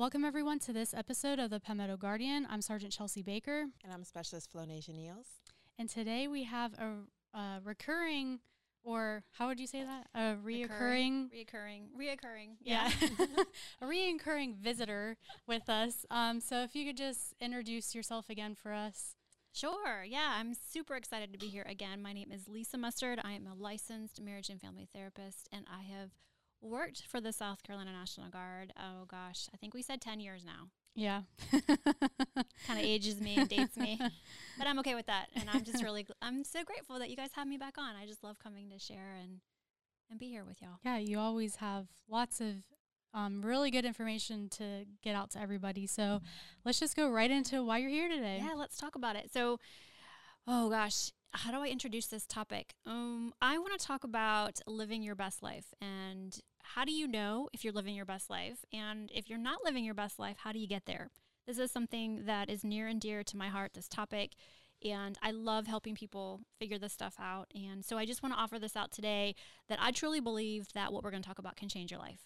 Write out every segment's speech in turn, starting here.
Welcome, everyone, to this episode of the Palmetto Guardian. I'm Sergeant Chelsea Baker. And I'm Specialist Flonasia Niels. And today we have a, a recurring, or how would you say that? A reoccurring. Reoccurring. Reoccurring. Yeah. a reoccurring visitor with us. Um, so if you could just introduce yourself again for us. Sure. Yeah, I'm super excited to be here again. My name is Lisa Mustard. I am a licensed marriage and family therapist, and I have worked for the South Carolina National Guard. Oh gosh, I think we said 10 years now. Yeah. kind of ages me and dates me. But I'm okay with that. And I'm just really gl- I'm so grateful that you guys have me back on. I just love coming to share and and be here with y'all. Yeah, you always have lots of um, really good information to get out to everybody. So let's just go right into why you're here today. Yeah, let's talk about it. So, oh gosh, how do I introduce this topic? Um, I want to talk about living your best life and how do you know if you're living your best life? And if you're not living your best life, how do you get there? This is something that is near and dear to my heart, this topic. And I love helping people figure this stuff out. And so I just want to offer this out today that I truly believe that what we're going to talk about can change your life.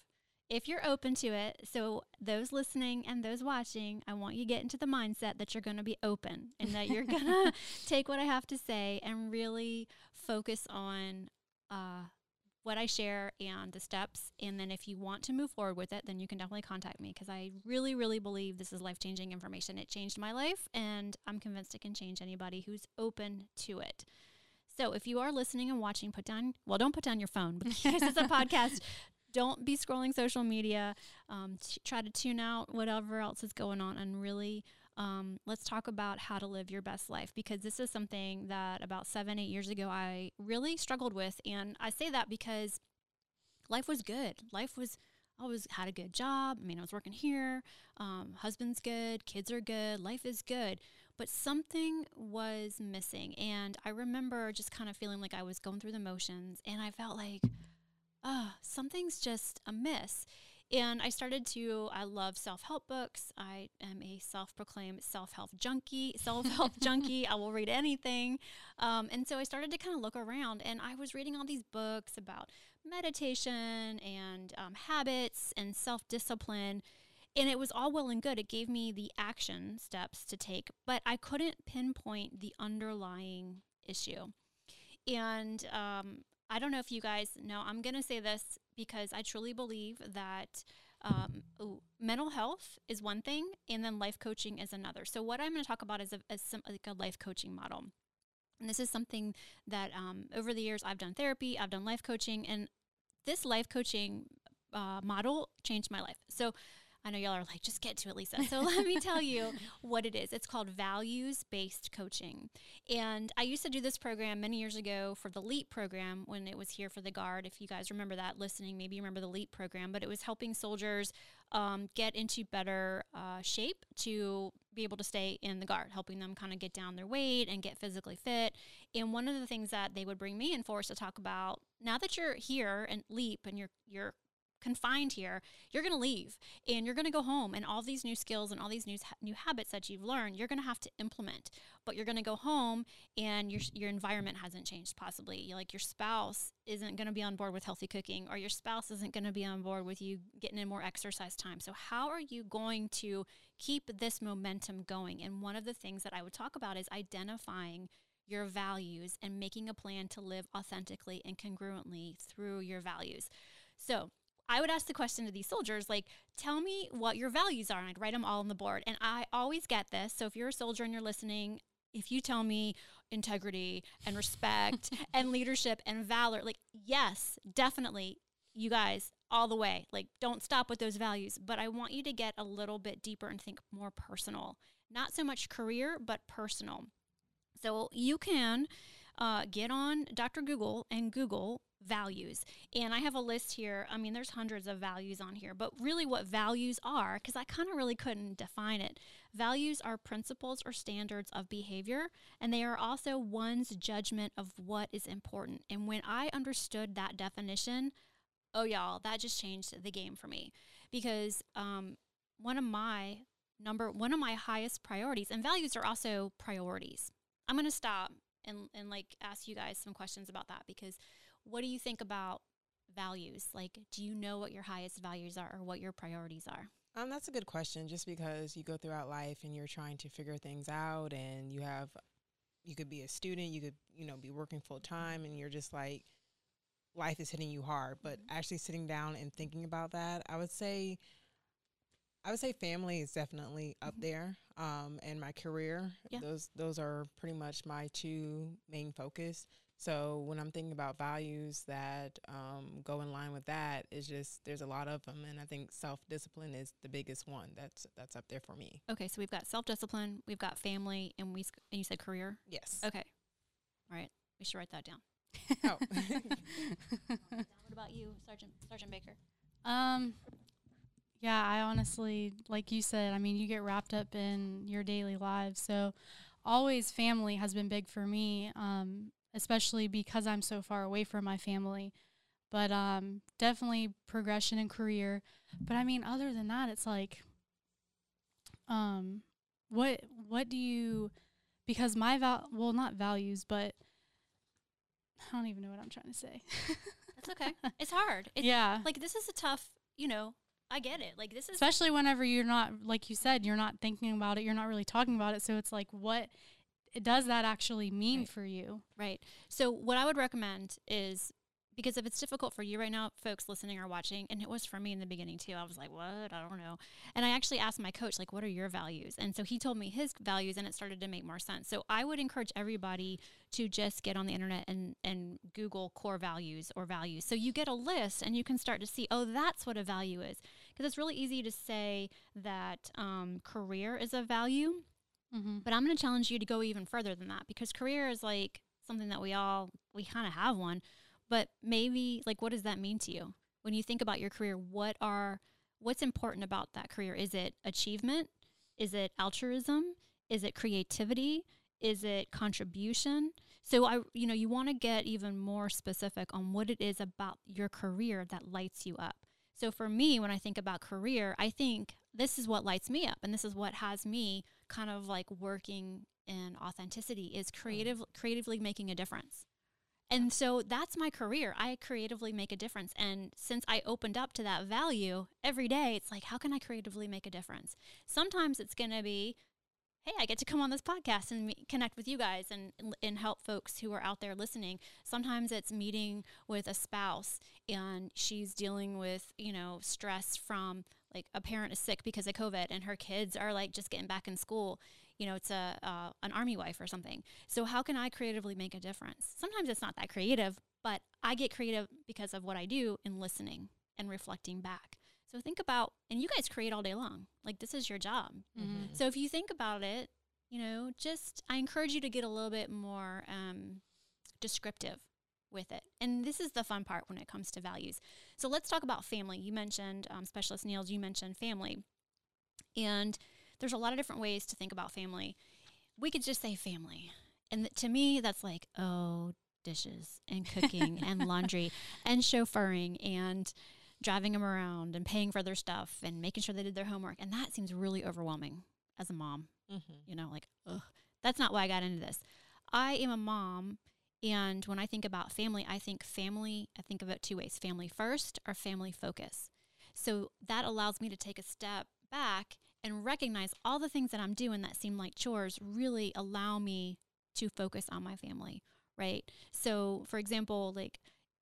If you're open to it, so those listening and those watching, I want you to get into the mindset that you're going to be open and that you're going to take what I have to say and really focus on uh, what I share and the steps. And then if you want to move forward with it, then you can definitely contact me because I really, really believe this is life changing information. It changed my life, and I'm convinced it can change anybody who's open to it. So if you are listening and watching, put down, well, don't put down your phone because it's a podcast. Don't be scrolling social media. Um, t- try to tune out whatever else is going on and really um, let's talk about how to live your best life because this is something that about seven, eight years ago I really struggled with. And I say that because life was good. Life was, I was had a good job. I mean, I was working here. Um, husband's good. Kids are good. Life is good. But something was missing. And I remember just kind of feeling like I was going through the motions and I felt like, oh, something's just amiss. And I started to, I love self help books. I am a self proclaimed self help junkie, self help junkie. I will read anything. Um, and so I started to kind of look around and I was reading all these books about meditation and um, habits and self discipline. And it was all well and good. It gave me the action steps to take, but I couldn't pinpoint the underlying issue. And um, I don't know if you guys know, I'm going to say this because I truly believe that um, ooh, mental health is one thing and then life coaching is another. So, what I'm going to talk about is, a, some, like a life coaching model. And this is something that um, over the years I've done therapy, I've done life coaching, and this life coaching uh, model changed my life. So, I know y'all are like, just get to it, Lisa. So let me tell you what it is. It's called values based coaching. And I used to do this program many years ago for the LEAP program when it was here for the Guard. If you guys remember that listening, maybe you remember the LEAP program, but it was helping soldiers um, get into better uh, shape to be able to stay in the Guard, helping them kind of get down their weight and get physically fit. And one of the things that they would bring me in for is to talk about now that you're here and LEAP and you're, you're confined here, you're going to leave and you're going to go home and all these new skills and all these new new habits that you've learned, you're going to have to implement. But you're going to go home and your your environment hasn't changed possibly. Like your spouse isn't going to be on board with healthy cooking or your spouse isn't going to be on board with you getting in more exercise time. So how are you going to keep this momentum going? And one of the things that I would talk about is identifying your values and making a plan to live authentically and congruently through your values. So, I would ask the question to these soldiers, like, tell me what your values are. And I'd write them all on the board. And I always get this. So if you're a soldier and you're listening, if you tell me integrity and respect and leadership and valor, like, yes, definitely, you guys, all the way. Like, don't stop with those values. But I want you to get a little bit deeper and think more personal. Not so much career, but personal. So you can uh, get on Dr. Google and Google values. And I have a list here. I mean, there's hundreds of values on here, but really what values are, because I kind of really couldn't define it. Values are principles or standards of behavior, and they are also one's judgment of what is important. And when I understood that definition, oh, y'all, that just changed the game for me because um, one of my number one of my highest priorities and values are also priorities. I'm going to stop and and like ask you guys some questions about that because what do you think about values? Like, do you know what your highest values are or what your priorities are? Um, that's a good question. Just because you go throughout life and you're trying to figure things out, and you have, you could be a student, you could, you know, be working full time, and you're just like, life is hitting you hard. But Mm-hmm. actually sitting down and thinking about that, I would say, I would say family is definitely up Mhm. there. Um, and my career, Yeah. those those are pretty much my two main focus. So when I'm thinking about values that um, go in line with that, is just there's a lot of them, and I think self discipline is the biggest one. That's that's up there for me. Okay, so we've got self discipline, we've got family, and we and you said career. Yes. Okay, all right, we should write that down. Oh. what about you, Sergeant Sergeant Baker? Um, yeah, I honestly, like you said, I mean, you get wrapped up in your daily lives. So, always family has been big for me, um, especially because I'm so far away from my family. But um, definitely progression in career. But I mean, other than that, it's like, um, what what do you? Because my val, well, not values, but I don't even know what I'm trying to say. That's okay. it's hard. It's, yeah, Like this is a tough. You know, I get it. Like this is especially whenever you're not like you said you're not thinking about it you're not really talking about it so it's like what does that actually mean Right. for you Right. So what I would recommend is because if it's difficult for you right now, folks listening or watching, and it was for me in the beginning too. I was like, "What? I don't know." And I actually asked my coach, like, "What are your values?" And so he told me his values, and it started to make more sense. So I would encourage everybody to just get on the internet and and Google core values or values, so you get a list and you can start to see, oh, that's what a value is. Because it's really easy to say that um, career is a value, mm-hmm. but I'm going to challenge you to go even further than that because career is like something that we all we kind of have one, but maybe like what does that mean to you? When you think about your career, what are what's important about that career? Is it achievement? Is it altruism? Is it creativity? Is it contribution? So I you know, you want to get even more specific on what it is about your career that lights you up. So for me, when I think about career, I think this is what lights me up and this is what has me kind of like working in authenticity is hmm. creative creatively making a difference. And so that's my career. I creatively make a difference. And since I opened up to that value every day, it's like, how can I creatively make a difference? Sometimes it's going to be, hey, I get to come on this podcast and me- connect with you guys and, and help folks who are out there listening. Sometimes it's meeting with a spouse and she's dealing with, you know, stress from like a parent is sick because of COVID and her kids are like just getting back in school. You know, it's a uh, an army wife or something. So how can I creatively make a difference? Sometimes it's not that creative, but I get creative because of what I do in listening and reflecting back. So think about, and you guys create all day long. Like this is your job. Mm-hmm. So if you think about it, you know, just I encourage you to get a little bit more um, descriptive with it. And this is the fun part when it comes to values. So let's talk about family. You mentioned um, Specialist Niels. You mentioned family, and there's a lot of different ways to think about family. We could just say family, and th- to me, that's like oh, dishes and cooking and laundry and chauffeuring and driving them around and paying for their stuff and making sure they did their homework. And that seems really overwhelming as a mom. Mm-hmm. You know, like, ugh, that's not why I got into this. I am a mom. And when I think about family, I think family, I think of it two ways family first or family focus. So that allows me to take a step back and recognize all the things that I'm doing that seem like chores really allow me to focus on my family, right? So, for example, like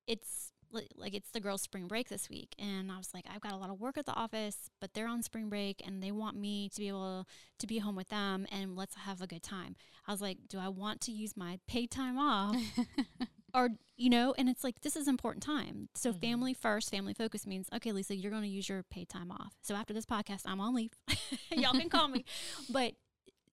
it's like it's the girls' spring break this week, and I was like, I've got a lot of work at the office, but they're on spring break and they want me to be able to be home with them and let's have a good time. I was like, do I want to use my paid time off? Or you know and it's like this is important time. So Mhm. family first family focus means okay lisa you're going to use your paid time off. So after this podcast i'm on leave. Y'all can call me. But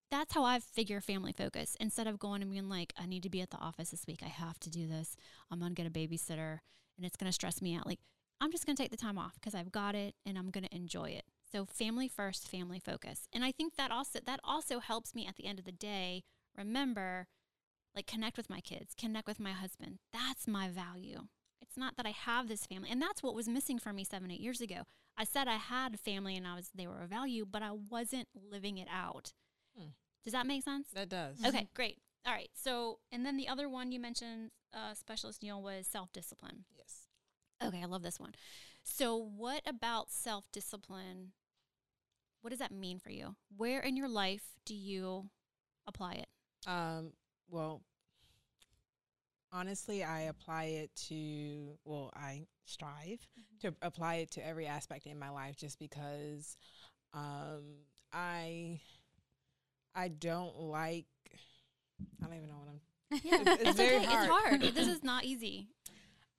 that's how i figure family focus. Instead of going and being like i need to be at the office this week. I have to do this. I'm going to get a babysitter and it's going to stress me out like i'm just going to take the time off because i've got it and i'm going to enjoy it so family first family focus and i think that also that also helps me at the end of the day remember like connect with my kids, connect with my husband. That's my value. It's not that I have this family. And that's what was missing for me 7 8 years ago. I said I had family and I was they were a value, but I wasn't living it out. Hmm. Does that make sense? That does. Okay, great. All right. So, and then the other one you mentioned uh, specialist Neil was self-discipline. Yes. Okay, I love this one. So, what about self-discipline what does that mean for you? Where in your life do you apply it? Um, well, honestly, I apply it to, well, I strive to apply it to every aspect in my life just because um, I I don't like I don't even know what I'm Yeah, It's- it's it's, very okay. hard. It's hard. this is not easy.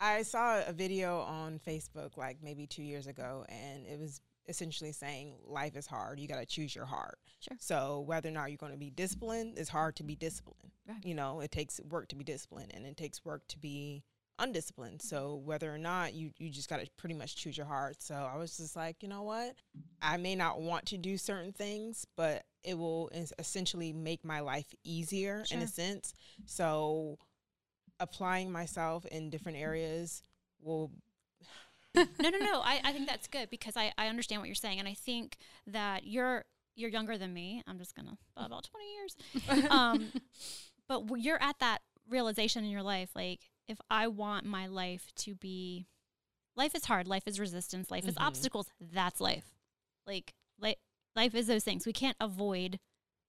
I saw a video on Facebook like maybe two years ago, and it was essentially saying life is hard. You got to choose your heart. Sure. So whether or not you're going to be disciplined, it's hard to be disciplined. Right. You know, it takes work to be disciplined, and it takes work to be undisciplined. So whether or not you you just got to pretty much choose your heart. So I was just like, you know what? I may not want to do certain things, but it will essentially make my life easier in a sense. So applying myself in different areas will no, no, no. I, I think that's good because I, I understand what you're saying, and I think that you're you're younger than me. I'm just gonna about 20 years. Um, but you're at that realization in your life, like if I want my life to be, life is hard. Life is resistance. Life is Mhm. obstacles. That's life. Like li- life is those things. We can't avoid.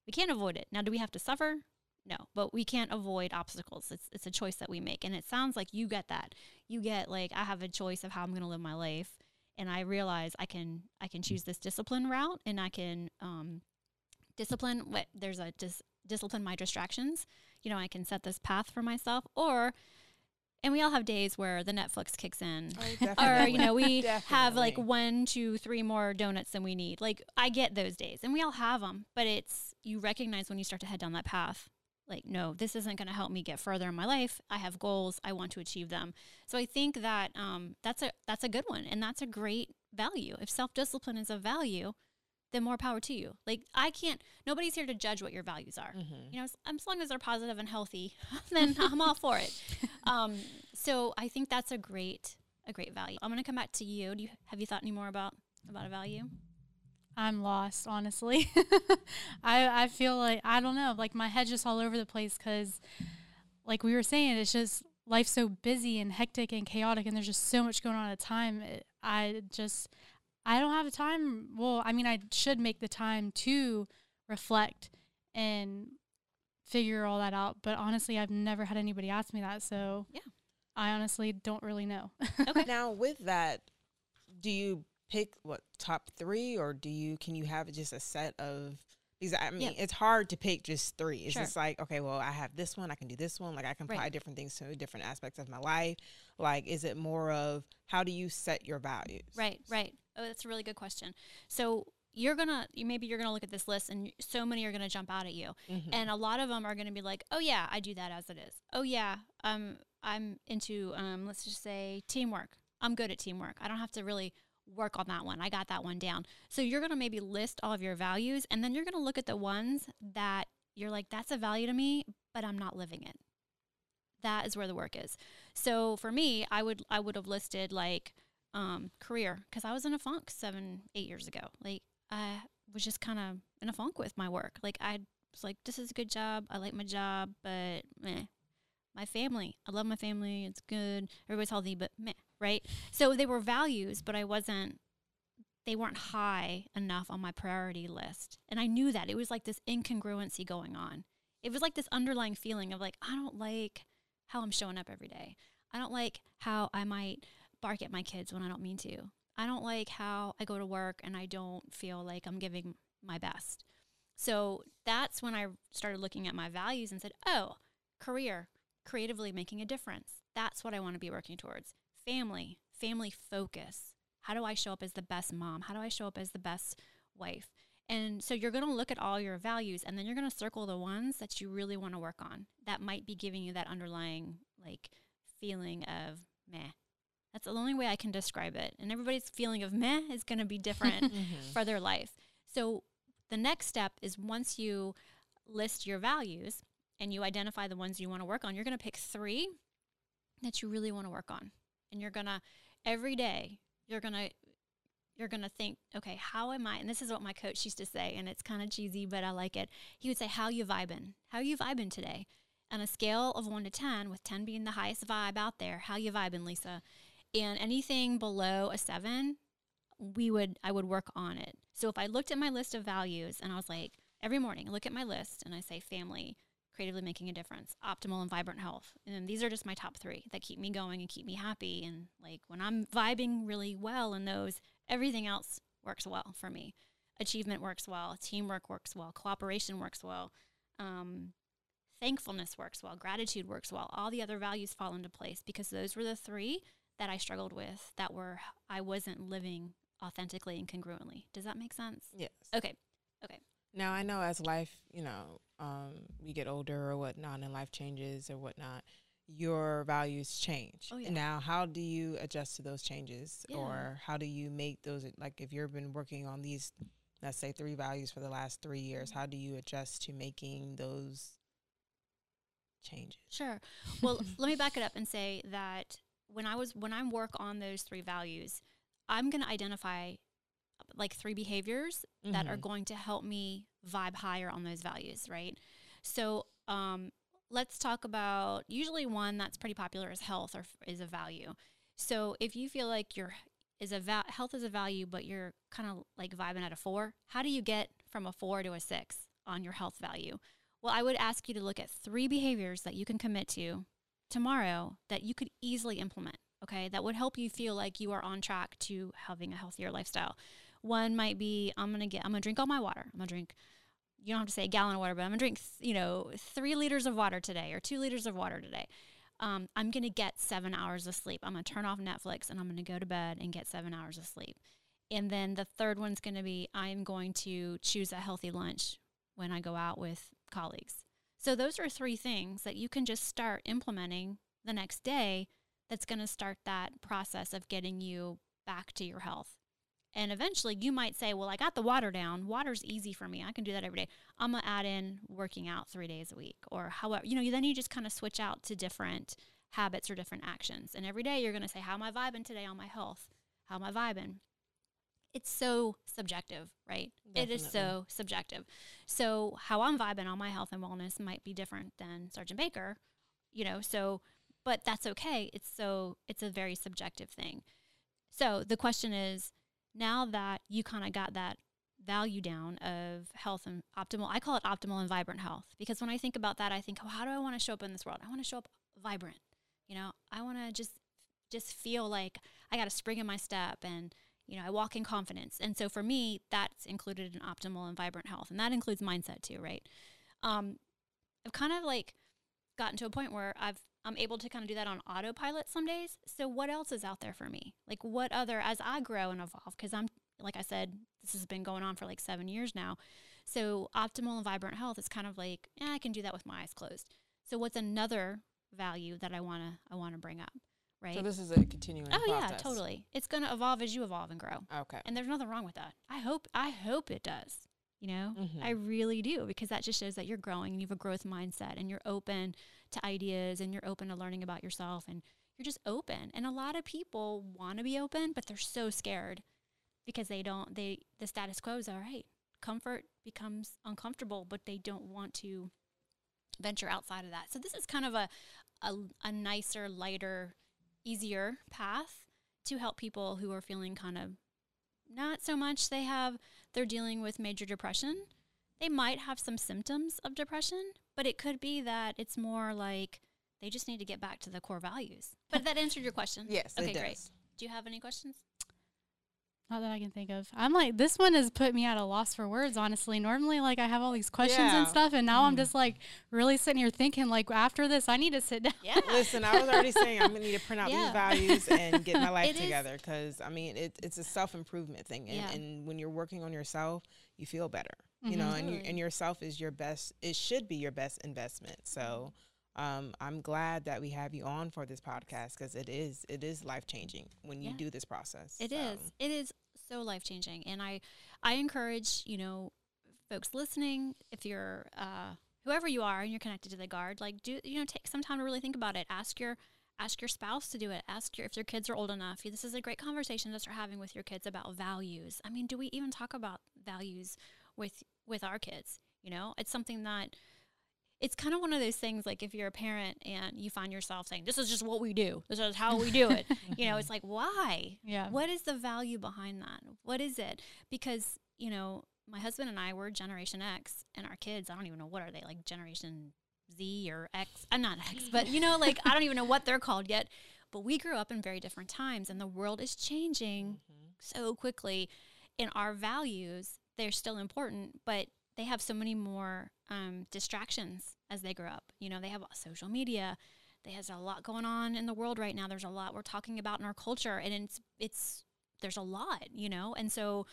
We can't avoid it. Now, do we have to suffer? No, but we can't avoid obstacles. It's it's a choice that we make, and it sounds like you get that. You get like I have a choice of how I'm going to live my life, and I realize I can I can choose this discipline route, and I can um, discipline what there's a dis- discipline my distractions. You know, I can set this path for myself, or and we all have days where the Netflix kicks in, or you know we have like one two three more donuts than we need. Like i get those days and we all have them but it's you recognize when you start to head down that path like no this isn't going to help me get further in my life. I have goals. I want to achieve them. So i think that um, that's a that's a good one and that's a great value. If self-discipline is a value then more power to you like i can't nobody's here to judge what your values are Mhm. you know, as, as long as they're positive and healthy, then I'm all for it. Um, so I think that's a great, a great value. I'm going to come back to you. Do you have you thought any more about about a value? I'm lost, honestly. I I feel like I don't know, like my head's just all over the place because, like we were saying, it's just life's so busy and hectic and chaotic, and there's just so much going on at a time. It, I just I don't have the time. Well, I mean, I should make the time to reflect and figure all that out. But honestly, I've never had anybody ask me that, so Yeah. I honestly don't really know. okay. Now with that, do you pick what top three, or do you can you have just a set of? Because I mean, Yeah. it's hard to pick just three. It's Sure. just like okay, well, I have this one, I can do this one. Like I can Right. apply different things to different aspects of my life. Like, is it more of how do you set your values? Right, right. Oh, that's a really good question. So you're gonna, you maybe you're gonna look at this list, and so many are gonna jump out at you, Mhm. and a lot of them are gonna be like, "Oh yeah, I do that as it is. Oh yeah, um, I'm into, um, let's just say teamwork. I'm good at teamwork. I don't have to really work on that one. I got that one down. So you're gonna maybe list all of your values, and then you're gonna look at the ones that you're like, that's a value to me, but I'm not living it. That is where the work is. So for me, I would I would have listed like um, career because I was in a funk seven eight years ago. Like I was just kind of in a funk with my work. Like I was like, this is a good job. I like my job, but meh. My family, I love my family. It's good. Everybody's healthy, but meh, right? So they were values, but I wasn't. They weren't high enough on my priority list, and I knew that it was like this incongruency going on. It was like this underlying feeling of like I don't like how I'm showing up every day. I don't like how I might bark at my kids when I don't mean to. I don't like how I go to work and I don't feel like I'm giving my best. So that's when I started looking at my values and said, oh, career, creatively making a difference. That's what I want to be working towards. Family, family focus. How do I show up as the best mom? How do I show up as the best wife? And so you're going to look at all your values and then you're going to circle the ones that you really want to work on that might be giving you that underlying like feeling of meh. That's the only way I can describe it. And everybody's feeling of meh is going to be different Mhm. for their life. So the next step is once you list your values and you identify the ones you want to work on, you're going to pick three that you really want to work on. And you're going to, every day, you're going to, you're going to think, okay, how am I? And this is what my coach used to say, and it's kind of cheesy, but I like it. He would say, how you vibing? How you vibing today? On a scale of one to 10, with 10 being the highest vibe out there, how you vibing, Lisa? And anything below a seven, we would I would work on it. So if I looked at my list of values and I was like every morning I look at my list and I say family, creatively making a difference, optimal and vibrant health. And these are just my top 3 that keep me going and keep me happy and like when I'm vibing really well in those, everything else works well for me. Achievement works well, teamwork works well, cooperation works well. Um, thankfulness works well, gratitude works well. All the other values fall into place because those were the three that I struggled with that were I wasn't living authentically and congruently. Does that make sense? Yes. Okay. Okay. Now I know as life, you know, um, you get older or whatnot, and life changes or whatnot. Your values change. Oh, yeah. Now, how do you adjust to those changes, Yeah. or how do you make those? Like, if you've been working on these, let's say, three values for the last three years, Mm-hmm. how do you adjust to making those changes? Sure. Well, let me back it up and say that when I was when I work on those three values, I'm going to identify like three behaviors that are Mhm. going to help me vibe higher on those values, right? So, um, let's talk about usually one that's pretty popular is health or is a value. So, if you feel like your is a va- health is a value, but you're kind of like vibing at a four, how do you get from a four to a six on your health value? Well, I would ask you to look at three behaviors that you can commit to tomorrow that you could easily implement. Okay, that would help you feel like you are on track to having a healthier lifestyle. One might be I'm gonna get I'm gonna drink all my water. I'm gonna drink. You don't have to say a gallon of water, but I'm gonna drink you know three liters of water today or two liters of water today. Um, I'm gonna get seven hours of sleep. I'm gonna turn off Netflix and I'm gonna go to bed and get seven hours of sleep. And then the third one's gonna be I'm going to choose a healthy lunch when I go out with colleagues. So those are three things that you can just start implementing the next day that's going to start that process of getting you back to your health. And eventually you might say, Well, I got the water down. Water's easy for me. I can do that every day. I'm going to add in working out three days a week or however, you know, then you just kind of switch out to different habits or different actions. And every day you're going to say, How am I vibing today on my health? How am I vibing? It's so subjective, right? It is so subjective. So, how I'm vibing on my health and wellness might be different than Sergeant Baker, you know, so but that's okay. It's so it's a very subjective thing. So the question is now that you kind of got that value down of health and optimal, I call it optimal and vibrant health because when I think about that, I think, oh, how do I want to show up in this world? I want to show up vibrant. You know, I want to just just feel like I got a spring in my step and you know, I walk in confidence. And so for me, that's included in optimal and vibrant health. And that includes mindset too, right? Um, I've kind of like gotten to a point where I've I'm able to kind of do that on autopilot some days. So what else is out there for me? Like what other as I grow and evolve because I'm like I said this has been going on for like 7 years now. So optimal and vibrant health is kind of like, yeah, I can do that with my eyes closed. So what's another value that I want to I want to bring up, right? So this is a continuing oh yeah, totally. It's going to evolve as you evolve and grow. Okay. And there's nothing wrong with that. I hope I hope it does. You know? Mhm. I really do because that just shows that you're growing and you have a growth mindset and you're open to ideas and you're open to learning about yourself and you're just open. And a lot of people want to be open, but they're so scared because they don't they the status quo is all right. Comfort becomes uncomfortable, but they don't want to venture outside of that. So this is kind of a a, a nicer, lighter, easier path to help people who are feeling kind of not so much they have they're dealing with major depression. They might have some symptoms of depression, but it could be that it's more like they just need to get back to the core values. But that answered your question. Yes. Okay, great. Do you have any questions? Not that I can think of. I'm like, this one has put me at a loss for words, honestly. Normally, like, I have all these questions Yeah. and stuff, and now I'm Mm. just like really sitting here thinking, like, after this, I need to sit down. Yeah. Listen, I was already saying I'm gonna need to print out Yeah. these values and get my life It is- together because I mean it, it's a self improvement thing, and, Yeah. and when you're working on yourself, you feel better, you know, Mhm. and you, and yourself is your best. It should be your best investment. So. Um, I'm glad that we have you on for this podcast because it is it is life changing when you Yeah. do this process. It so. is. It is so life changing, and I, I encourage you know, folks listening, if you're uh, whoever you are and you're connected to the guard, like do you know take some time to really think about it. Ask your ask your spouse to do it. Ask your if your kids are old enough. This is a great conversation to start having with your kids about values. I mean, do we even talk about values with with our kids? You know, it's something that it's kind of one of those things like if you're a parent and you find yourself saying, This is just what we do, this is how we do it. you know, it's like, why? Yeah. What is the value behind that? What is it? Because, you know, my husband and I were Generation X, and our kids, I don't even know what are they, like Generation Z or X? I'm not X, but you know, like I don't even know what they're called yet. But we grew up in very different times, and the world is changing Mm-hmm. so quickly. And our values, they're still important, but they have so many more um, distractions as they grow up. You know, they have social media. There's a lot going on in the world right now. There's a lot we're talking about in our culture, and it's it's there's a lot, you know. And so,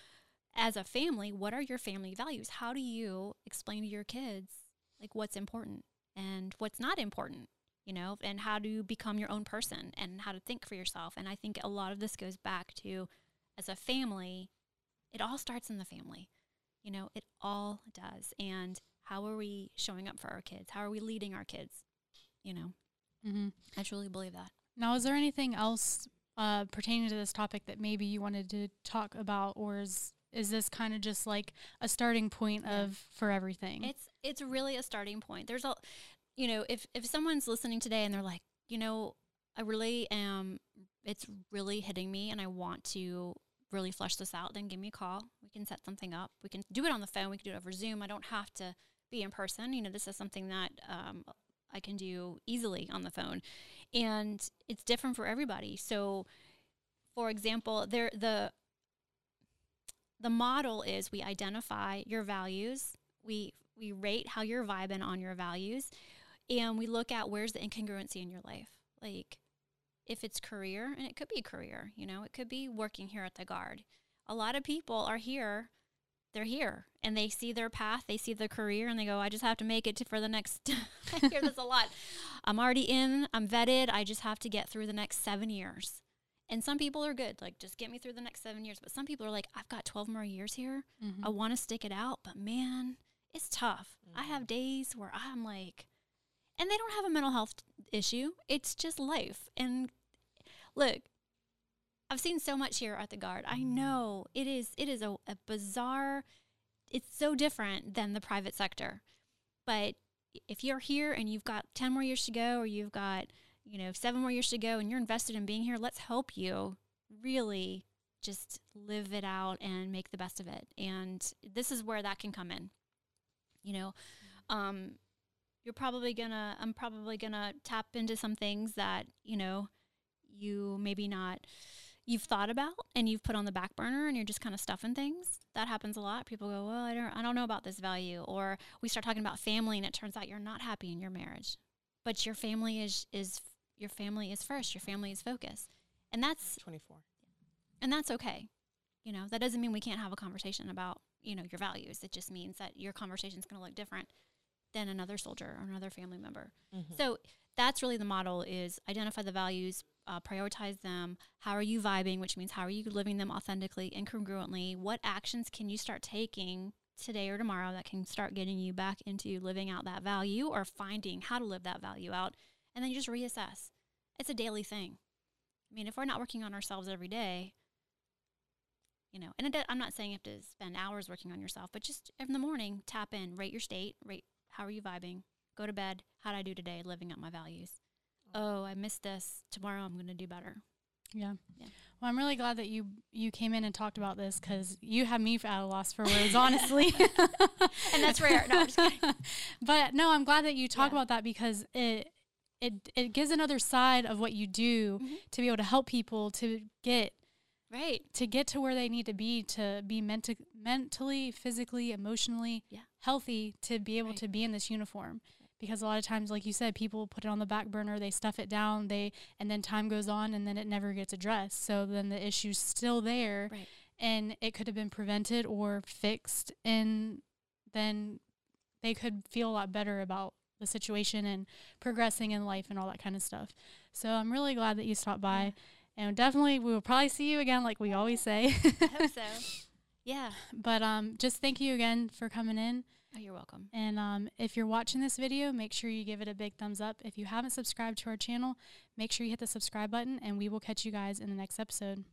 as a family, what are your family values? How do you explain to your kids like what's important and what's not important? You know, and how do you become your own person and how to think for yourself? And I think a lot of this goes back to as a family, it all starts in the family. You know, it all does. And how are we showing up for our kids? How are we leading our kids? You know, Mm-hmm. I truly believe that. Now, is there anything else uh, pertaining to this topic that maybe you wanted to talk about, or is is this kind of just like a starting point Yeah. of for everything? It's it's really a starting point. There's a, you know, if if someone's listening today and they're like, you know, I really am, it's really hitting me, and I want to really flesh this out, then give me a call. We can set something up. We can do it on the phone. We can do it over Zoom. I don't have to be in person. You know, this is something that um, I can do easily on the phone, and it's different for everybody. So, for example, there the the model is we identify your values, we we rate how you're vibing on your values, and we look at where's the incongruency in your life. Like if it's career, and it could be career, you know, it could be working here at the guard. A lot of people are here, they're here, and they see their path, they see their career, and they go, I just have to make it to, for the next. I hear this a lot. I'm already in, I'm vetted, I just have to get through the next seven years. And some people are good, like just get me through the next seven years. But some people are like, I've got 12 more years here. Mhm. I want to stick it out, but man, it's tough. I have days where I'm like, and they don't have a mental health issue. It's just life. And look, I've seen so much here at the guard. I know it is it is a, a bizarre it's so different than the private sector. But if you're here and you've got 10 more years to go or you've got, you know, 7 more years to go and you're invested in being here, let's help you really just live it out and make the best of it. And this is where that can come in. You know, um, you're probably gonna, I'm probably gonna tap into some things that, you know, you maybe not, you've thought about and you've put on the back burner and you're just kind of stuffing things. That happens a lot. People go, well, I don't, I don't know about this value. Or we start talking about family and it turns out you're not happy in your marriage, but your family is, is, your family is first. Your family is focus. And that's 24. and that's okay. You know, that doesn't mean we can't have a conversation about, you know, your values. It just means that your conversation is going to look different than another soldier or another family member. Mhm. So that's really the model is identify the values, uh, prioritize them. How are you vibing, which means how are you living them authentically and congruently? What actions can you start taking today or tomorrow that can start getting you back into living out that value or finding how to live that value out? And then you just reassess. It's a daily thing. I mean, if we're not working on ourselves every day, you know, and I'm not saying you have to spend hours working on yourself, but just in the morning, tap in, rate your state, rate how are you vibing, go to bed, how did I do today, living out my values. Oh, I missed this. Tomorrow I'm going to do better. Yeah. Yeah. Well, I'm really glad that you you came in and talked about this because you had me at a loss for words, honestly. And that's rare. No, I'm just kidding. but no, I'm glad that you talk Yeah. about that because it it it gives another side of what you do Mhm. to be able to help people to get Right. to get to where they need to be to be menti- mentally, physically, emotionally Yeah. healthy to be able Right. to be in this uniform. Because a lot of times, like you said, people put it on the back burner, they stuff it down, they and then time goes on and then it never gets addressed. So then the issue's still there Right. and it could have been prevented or fixed and then they could feel a lot better about the situation and progressing in life and all that kind of stuff. So I'm really glad that you stopped by. And definitely we will probably see you again like we always say. I hope so. Yeah. but um just thank you again for coming in. Oh, you're welcome. And um, if you're watching this video, make sure you give it a big thumbs up. If you haven't subscribed to our channel, make sure you hit the subscribe button and we will catch you guys in the next episode.